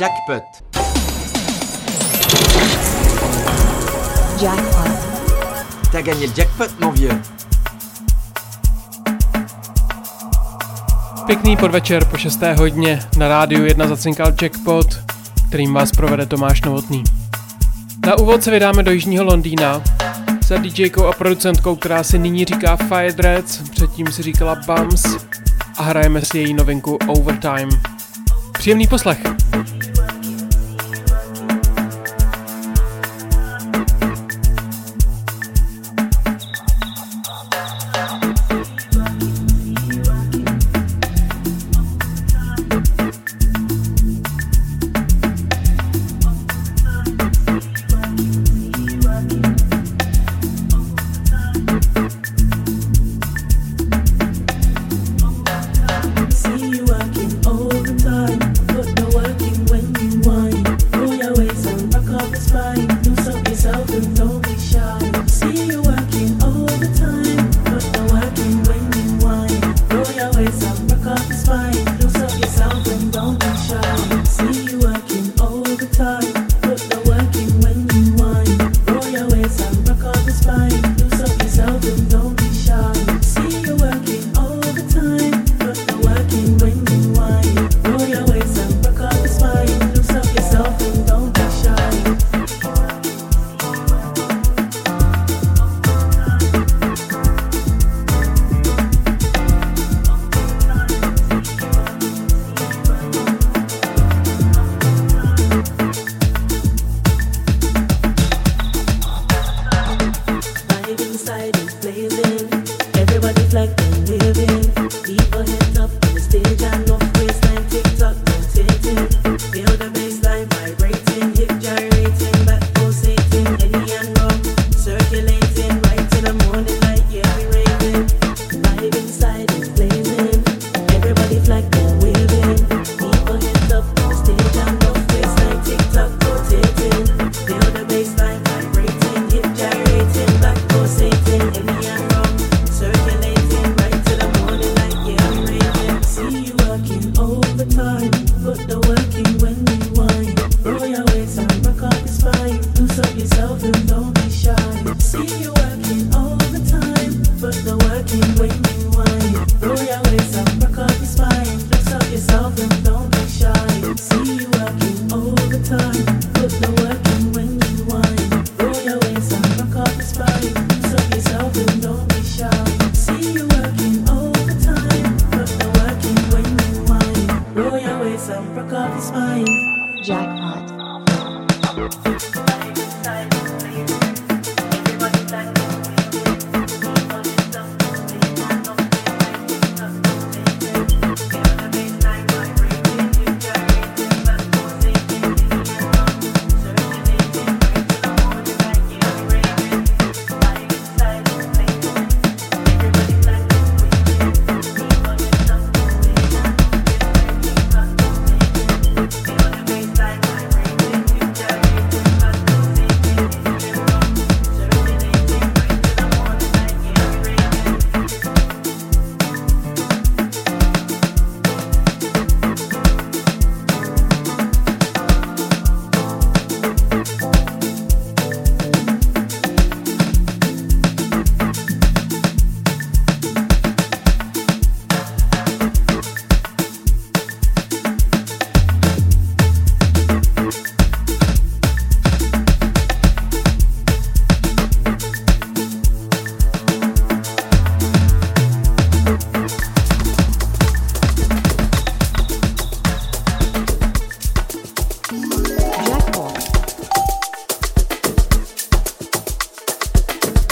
Jackpot. Jackpot. T'as gagné le jackpot, mon vieux. Pěkný podvečer po 6. hodině na rádiu 1 zacinkal Jackpot, kterým vás provede Tomáš Novotný. Na úvod se vydáme do jižního Londýna za DJkou a producentkou, která si nyní říká Fire Dreads, předtím si říkala Bums a hrajeme si její novinku Overtime. Příjemný poslech!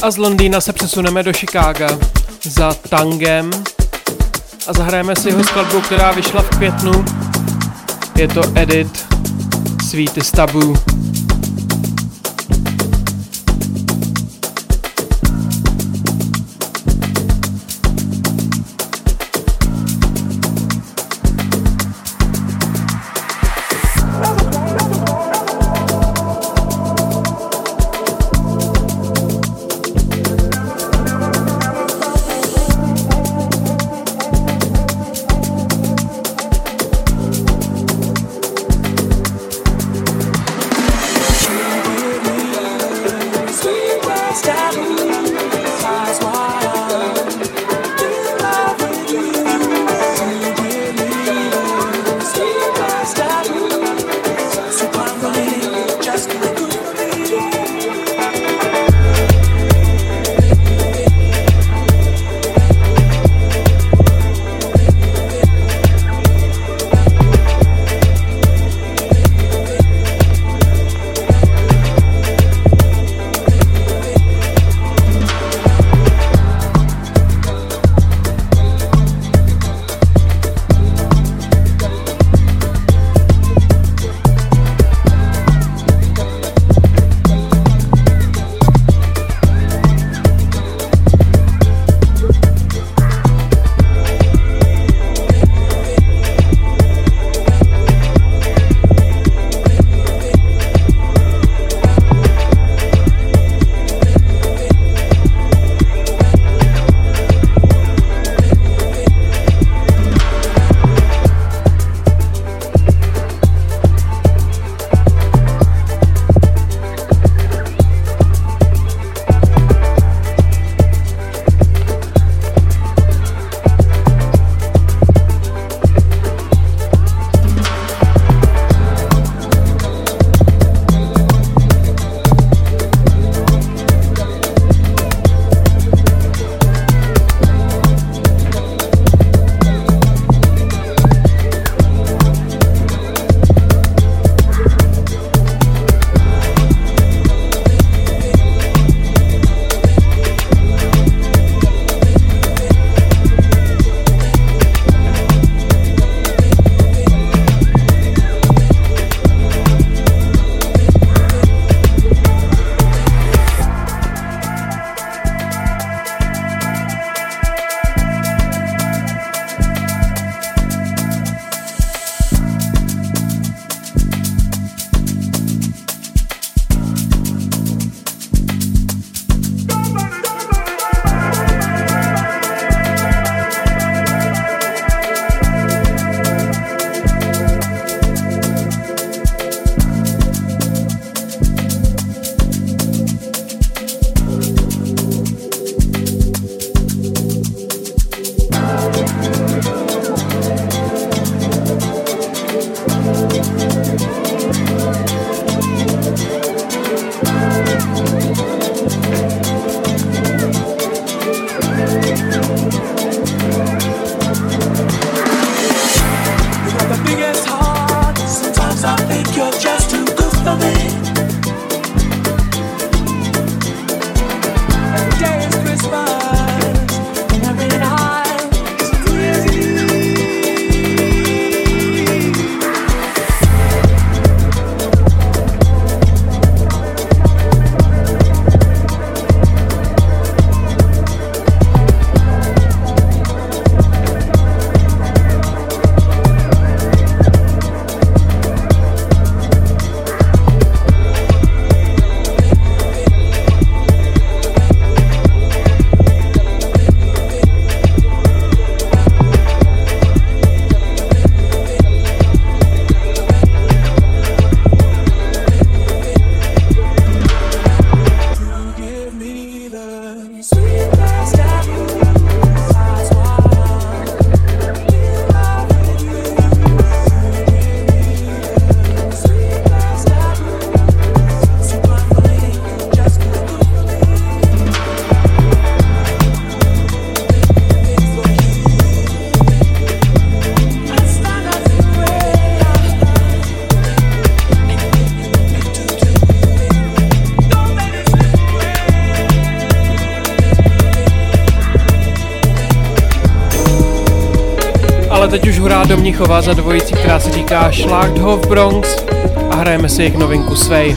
A z Londýna se přesuneme do Chicaga za Tangem a zahrajeme si jeho skladbu, která vyšla v květnu. Je to edit Sweetest Taboo. Mnichova za dvojicí, která se říká Schlaghof Bronx a hrajeme si jejich novinku Svej.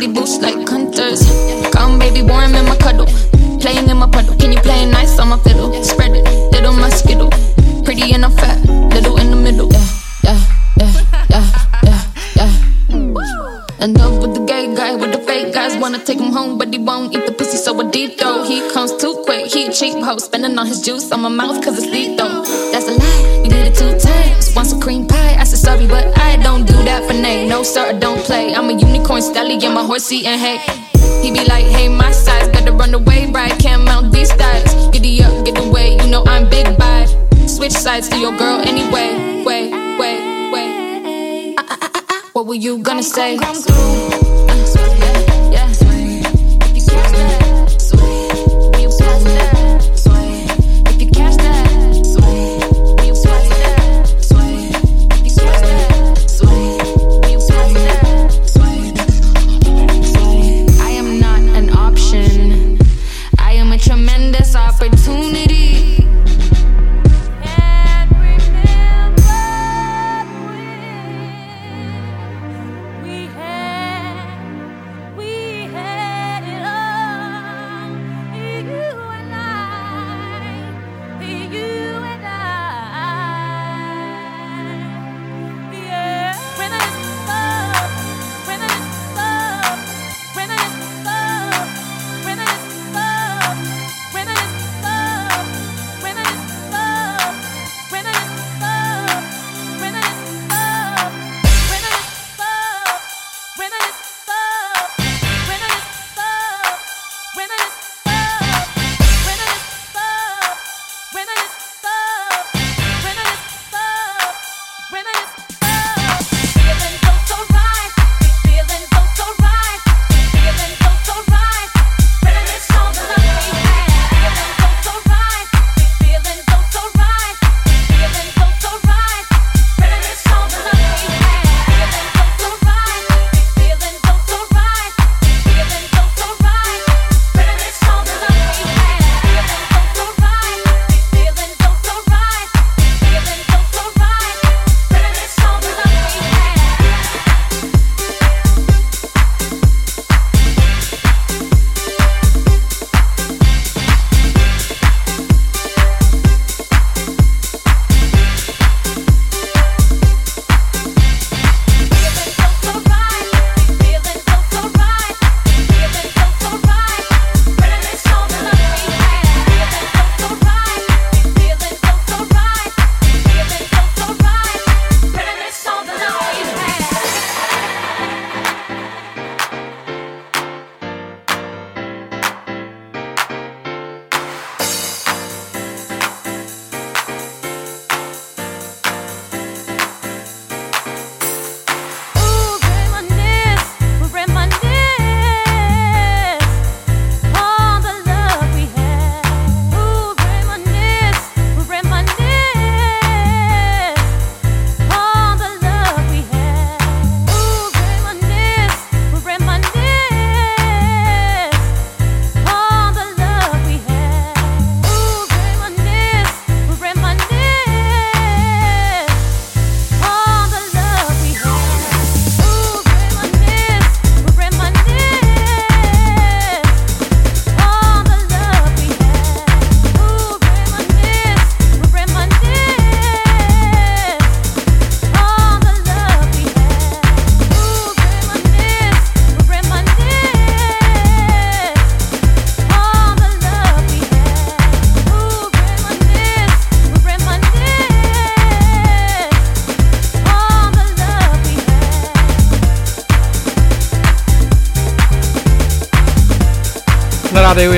muddy boots like hunters. Come, baby, warm in my cuddle. Playing in my puddle. Can you play nice on my fiddle? Spread it, little my. Pretty and I'm fat, little in the middle. Yeah, yeah, yeah, yeah, yeah, yeah. In love with the gay guy with the fake guys. Wanna take him home, but he won't eat the pussy, so I deep though. He comes too quick, he cheap hoe. Spending on his juice on my mouth, cause it's lethal. That's a lie, Sir, I don't play. I'm a unicorn stallion, my horse eating hay. He be like, hey, my size, gotta run away, right? Can't mount these thighs. Giddy up, get away, you know I'm big by. Switch sides to your girl anyway. Wait, wait, wait. Ah, ah, ah, what were you gonna say?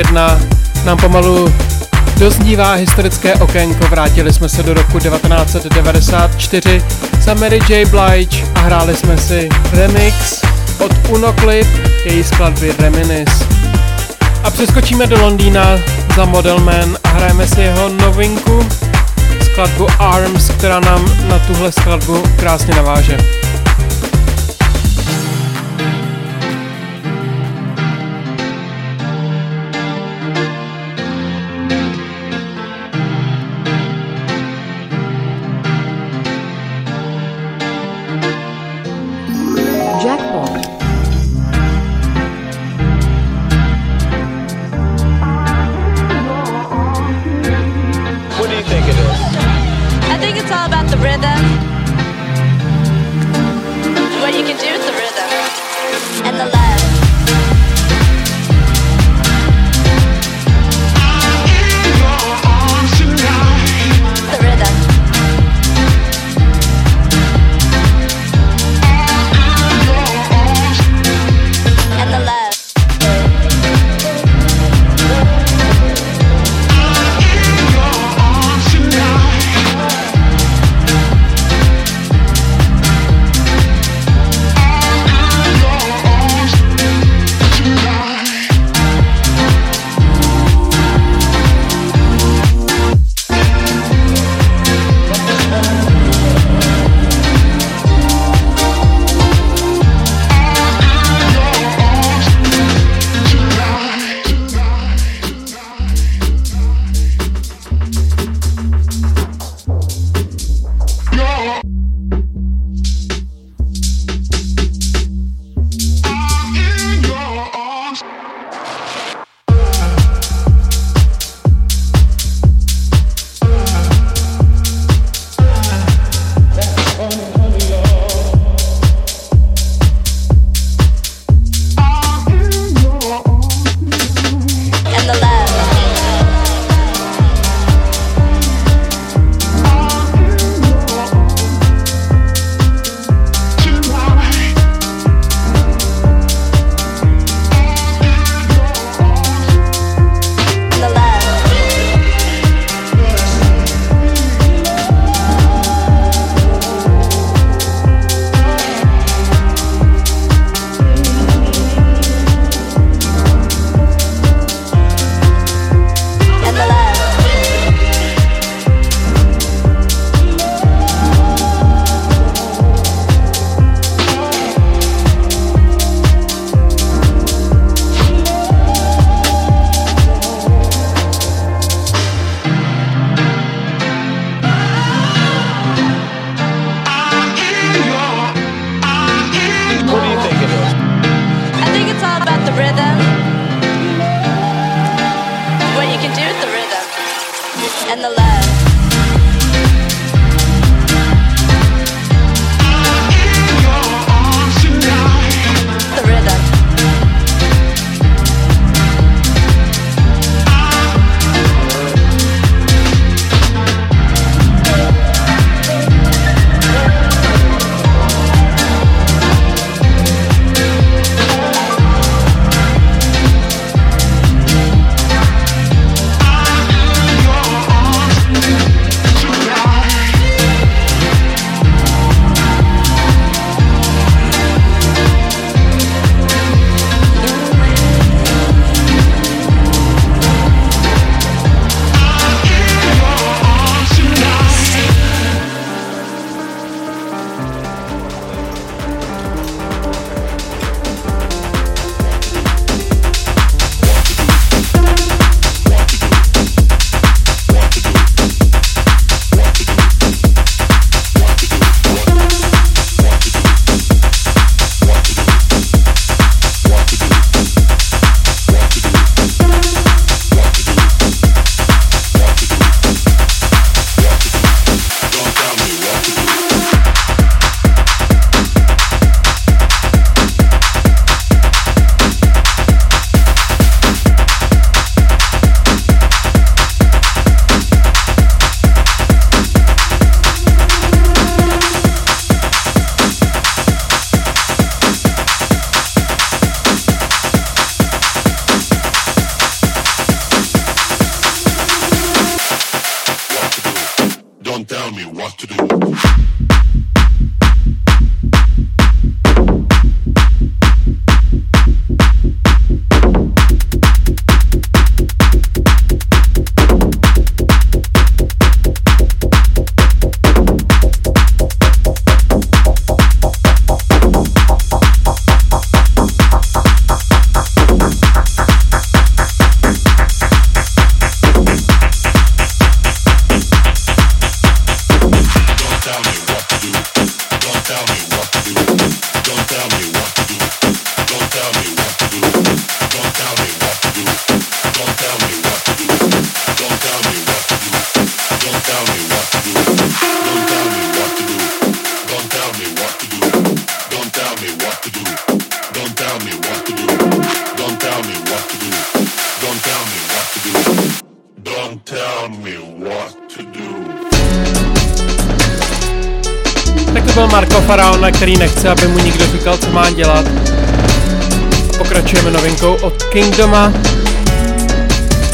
1 nám pomalu doznívá historické okénko. Vrátili jsme se do roku 1994 za Mary J. Blige a hráli jsme si remix od Uno Clip, její skladby Reminis. A přeskočíme do Londýna za Modelman a hrajeme si jeho novinku, skladbu Arms, která nám na tuhle skladbu krásně naváže. Nechce, aby mu nikdo říkal, co má dělat. Pokračujeme novinkou od Kingdoma.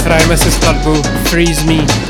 Hrajeme si skladbu Freeze Me.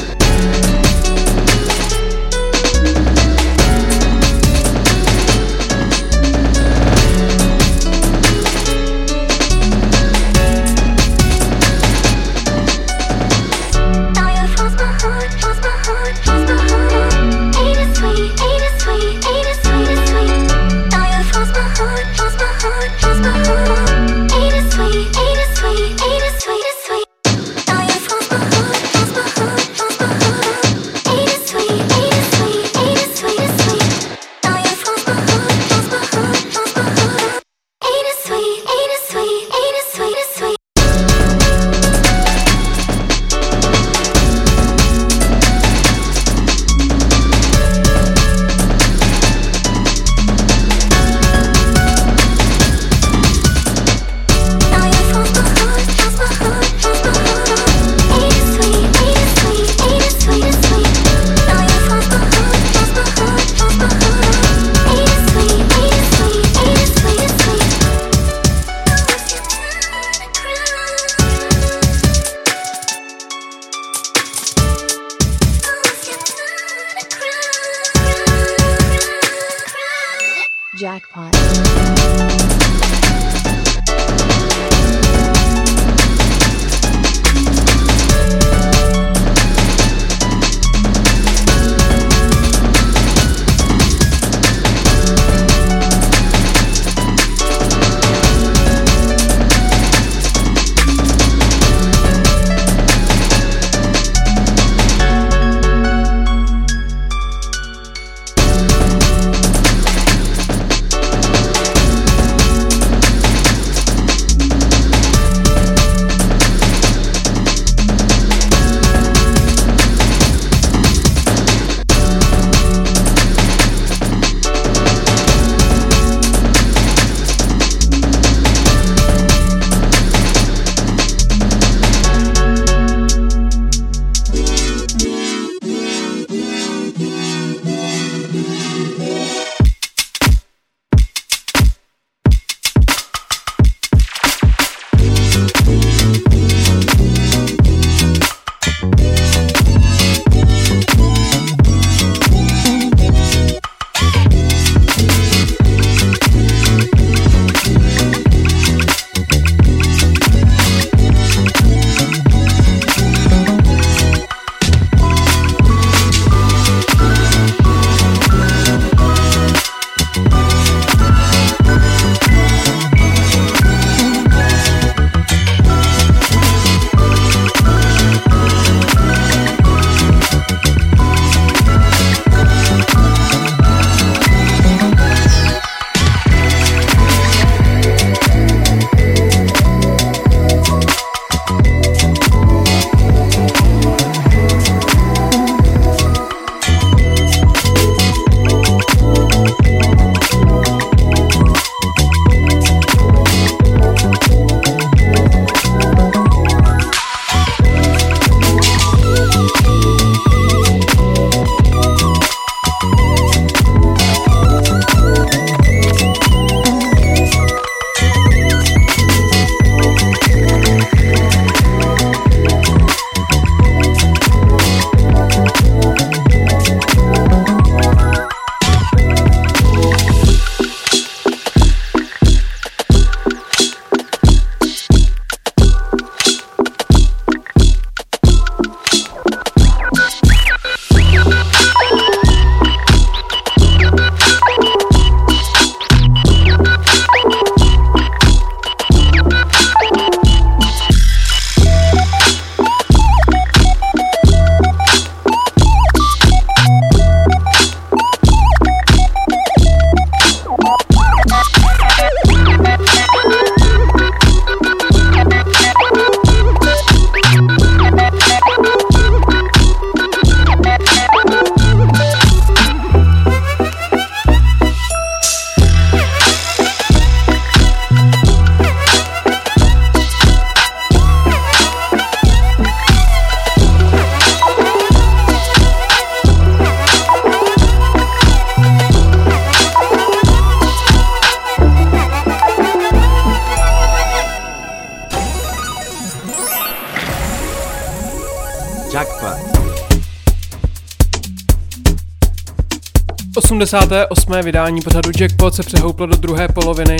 88. vydání pořadu Jackpot se přehouplo do druhé poloviny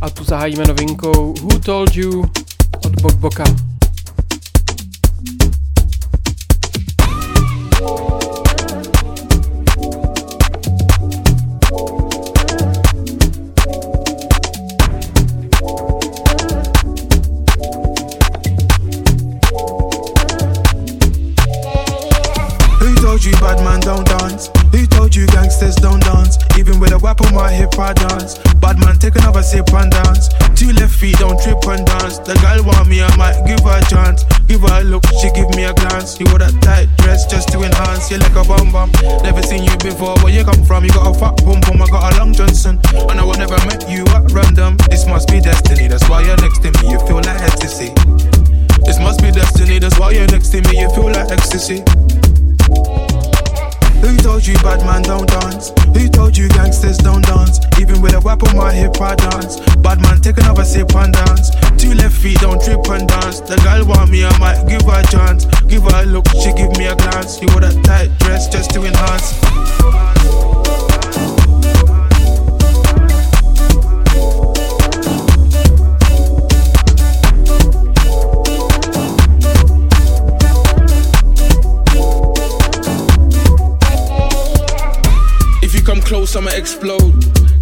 a tu zahájíme novinkou Who Told You od Bokboka. told gangsters don't dance? Even with a whip on my hip, I dance. Bad man, take another sip and dance. Two left feet, don't trip and dance. The girl want me, I might give her a chance. Give her a look, she give me a glance. You wore that tight dress just to enhance. You're like a bum bum. Never seen you before. Where you come from? You got a fat boom boom, I got a long Johnson. And I would never met you at random. This must be destiny. That's why you're next to me. You feel like ecstasy. This must be destiny. That's why you're next to me. You feel like ecstasy. Who told you bad man don't dance? Who told you gangsters don't dance? Even with a whip on my hip, I dance. Bad man, take another sip and dance. Two left feet, don't trip and dance. The girl want me, I might give her a chance. Give her a look, she give me a glance. You wore that tight dress just to enhance. I'ma explode.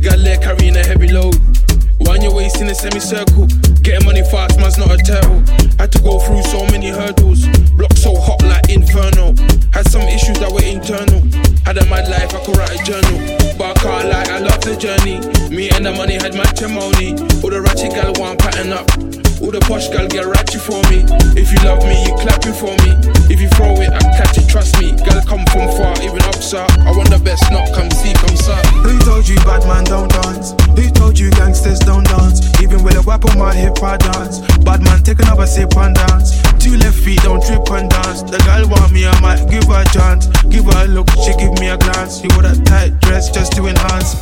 Got leg carrying a heavy load. Wind your waist in a semicircle. Getting money fast, man's not a turtle. Had to go through so many hurdles. Block so hot like inferno. Had some issues that were internal. Had a mad life, I could write a journal. But I can't lie, I love the journey. Me and the money had matrimony. All the ratchet gal want pattern up. All the posh gal get ratchet for me. If you love me, you clapping for me. If you throw it, I catch it, trust me. Gal come from far, even up, sir. I want the best, not come see, come sir. Who told you bad man don't dance? Who told you gangsters don't dance? Even with a whip on my hip, I dance. Bad man, take another sip and dance. Two left feet, don't trip and dance. The girl want me, I might give her a chance. Give her a look, she give me a glance. You wore that tight dress just to enhance.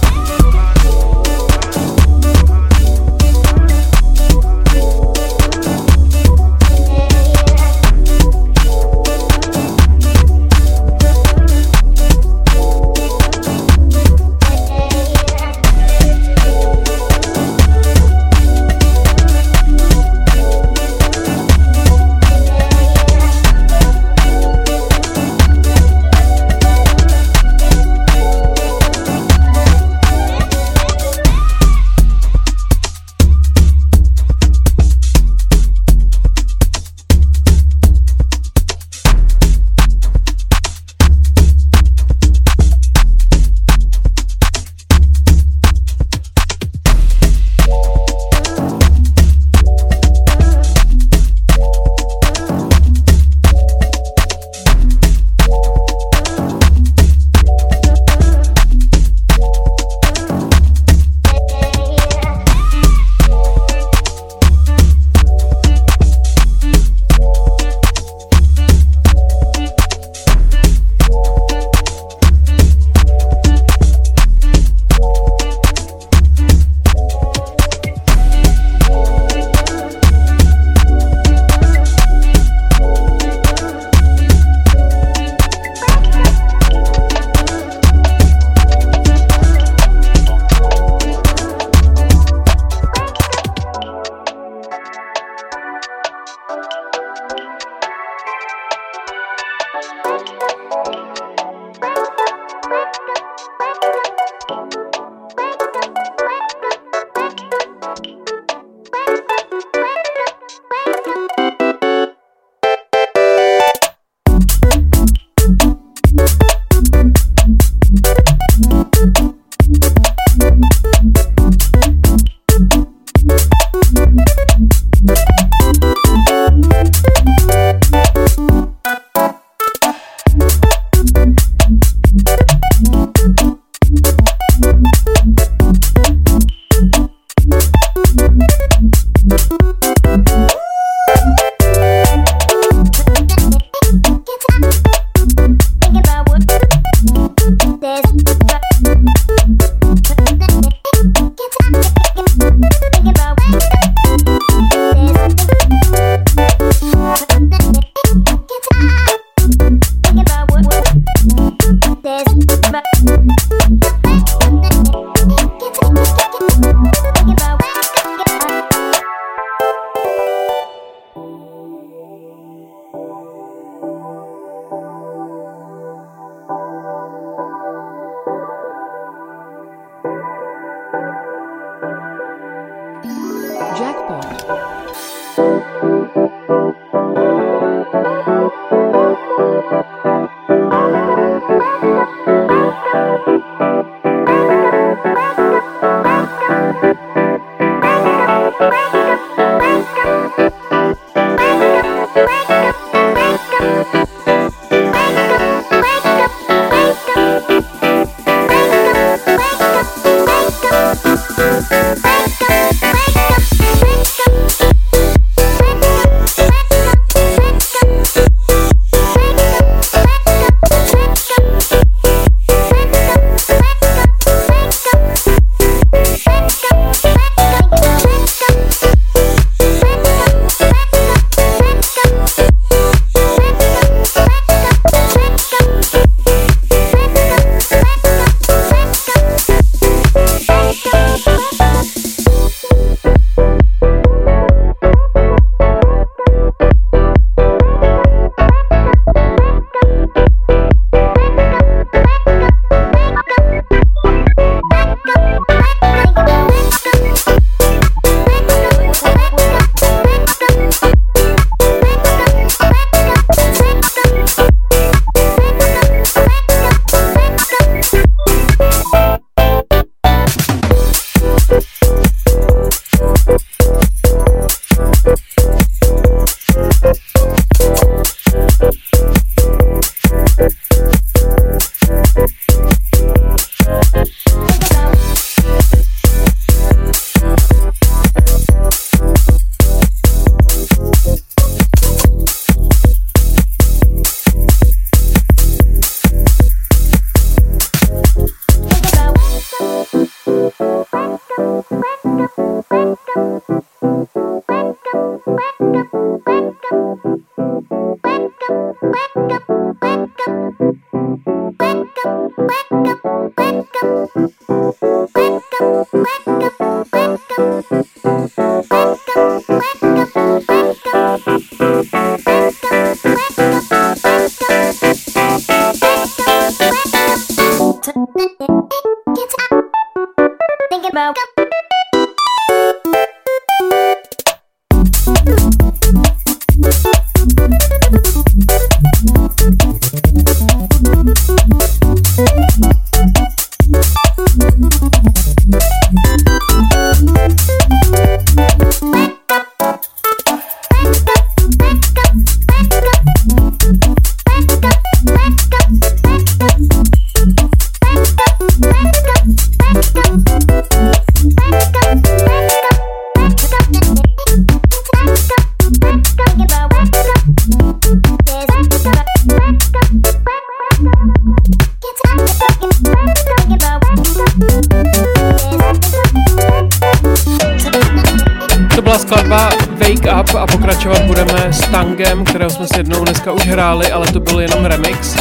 s Tangem, kterého jsme si jednou dneska už hráli, ale to byl jenom remix.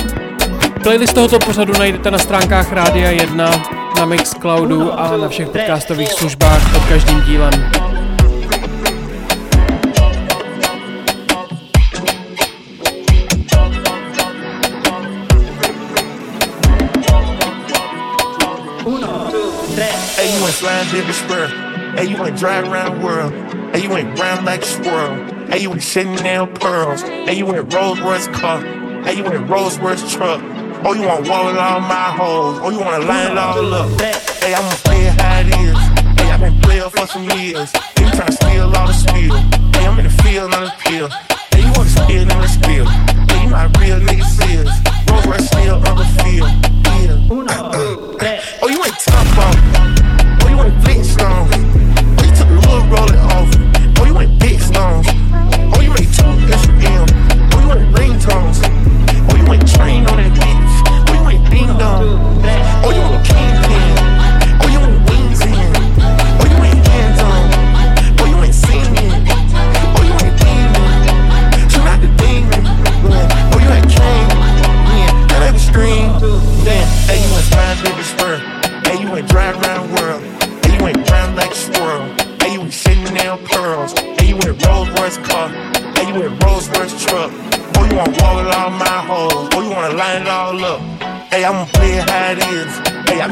Playlist tohoto pořadu najdete na stránkách Rádia 1, na Mixcloudu a na všech podcastových službách pod každým dílem. Hey, you ain't slime, big square. Hey, you ain't drive around the world. Hey, you ain't round like a squirrel. Hey, you went Chanel pearls. Hey, you went Rolls Royce car. Hey, you went Rolls Royce truck. Oh, you want wall all my hoes. Oh, you wanna line it all up. Hey, I'ma play it how it is. Hey, I've been playing for some years. Hey, you tryna steal all the spill. Hey, I'm in the field, not the pill. Hey, you wanna spill, in the spill. Hey, you my real nigga serious. Rolls Royce still on the field. Oh, you ain't tough on. Oh, you ain't Flintstones. Oh, you took the little roll off. Oh, you ain't big stones.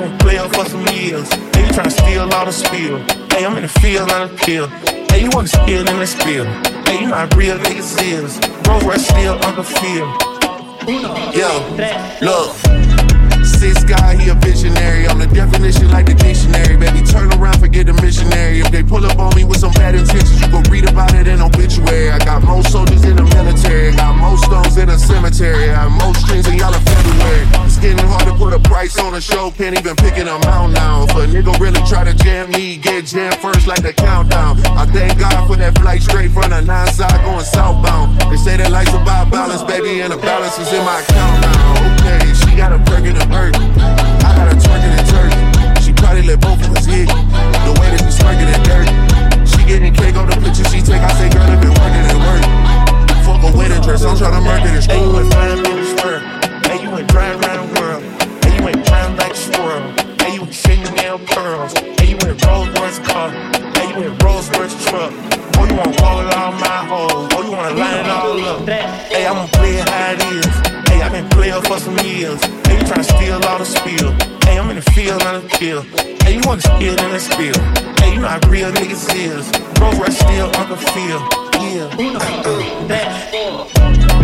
Hey, I've been playing for some years. Hey, you tryna steal all the spill. Hey, I'm in the field, not a pill. Hey, you wanna spill in the spill. Hey, you know how real niggas is. Rolls Royce still on the field. Yo, look. Six guy, he a visionary. I'm the definition like the dictionary. Baby, turn around, forget the missionary. If they pull up on me with some bad intentions, you go read about it in obituary. I got more soldiers in the military. I got more stones in a cemetery. I have more strings than y'all in February. It's getting hard to put a price on a show. Can't even pick it out now. If a nigga really try to jam me, get jammed first like the countdown. I thank God for that flight straight from the nine side going southbound. They say that life's about balance, baby, and the balance is in my account now. Okay, she got a perk in the bird. I got her twerking in turkey. She probably let both of us hit. The way that she smirking and dirty. She getting cake on the picture she take. I say, girl, I been working and working. Fuck a wedding dress, I'm trying to murder this. Hey, you flying in the square. Hey, you went driving around the world. Went pearls. Hey, you went Rolls Royce car. Hey, you went Rolls Royce truck. Oh, you wanna with all my hoes. Oh, you wanna line it all up. Hey, I'ma play it how it is. Hey, I've been playing for some years. Hey, you tryna steal all the spill. Hey, I'm in the field on the kill. Hey, you wanna spill in the spill. Hey, you know how real niggas is. Rolls Royce still on the field. Yeah. Uh-uh. Jackpotu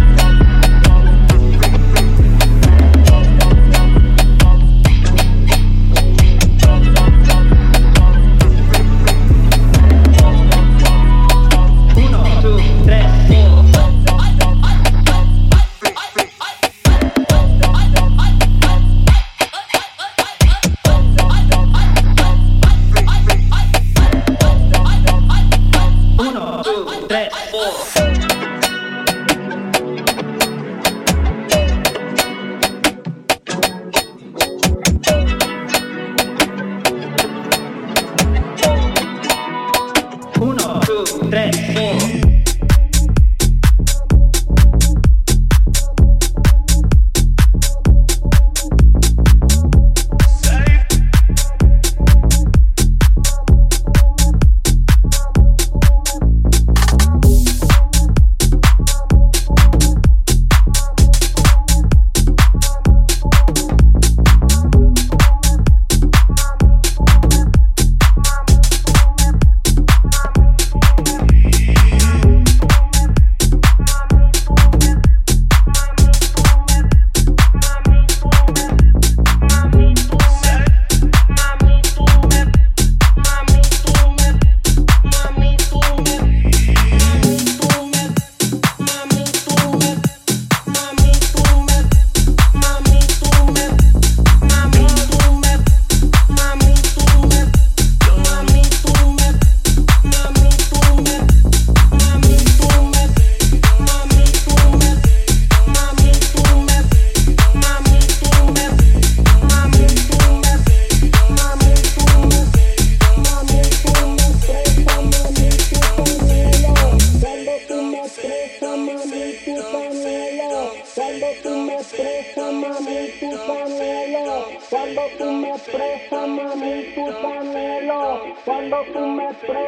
3, 4.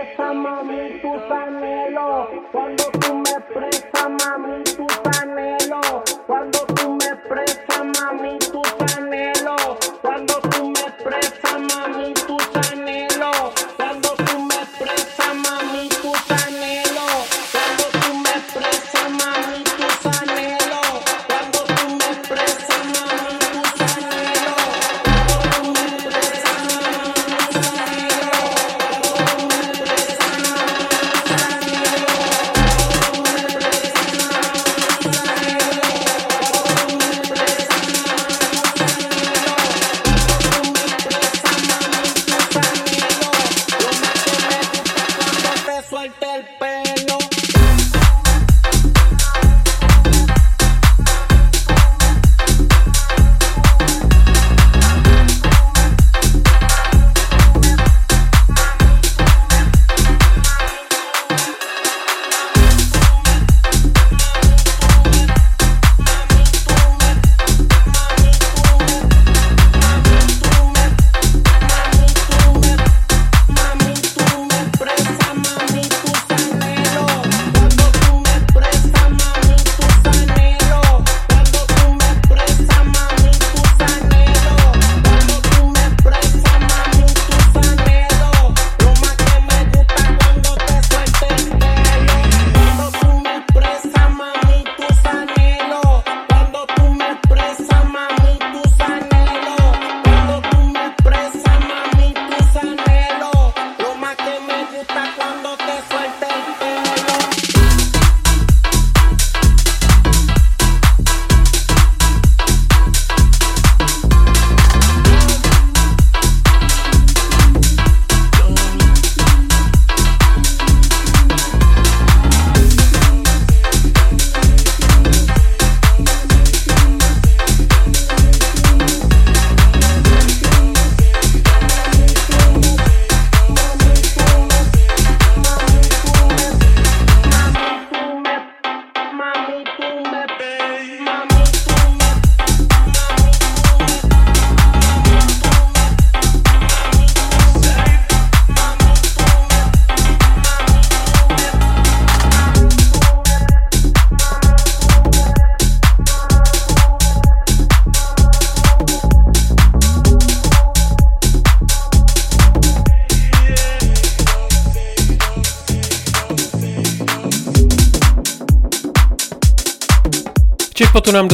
expresas, mami, tus anhelos. Cuando tú me expresas, mami,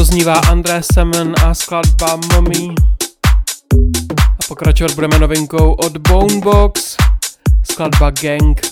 doznívá André Semen a skladba Mommy. A pokračovat budeme novinkou od Bonebox, skladba Gang.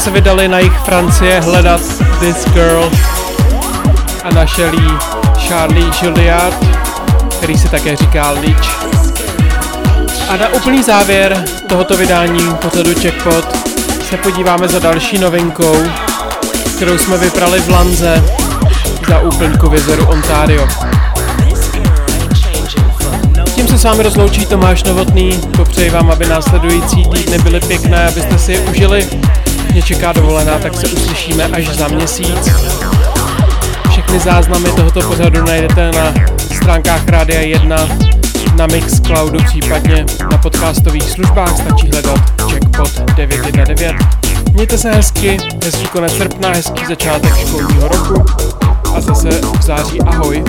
Jsme se vydali na jich Francie hledat This Girl a našel jí Charlie Gilliard, který se také říká Leech. A na úplný závěr tohoto vydání pořadu Checkpot se podíváme za další novinkou, kterou jsme vyprali v Lanze za úplňku v jezeru Ontario. Tím se s vámi rozloučí Tomáš Novotný, popřeji vám, aby následující týdny byly pěkné, abyste si je užili mě čeká dovolená, tak se uslyšíme až za měsíc. Všechny záznamy tohoto pořadu najdete na stránkách Rádia 1, na Mixcloudu, případně na podcastových službách stačí hledat Jackpot 919. Mějte se hezky, hezký konec srpna, hezký začátek školního roku a zase v září ahoj.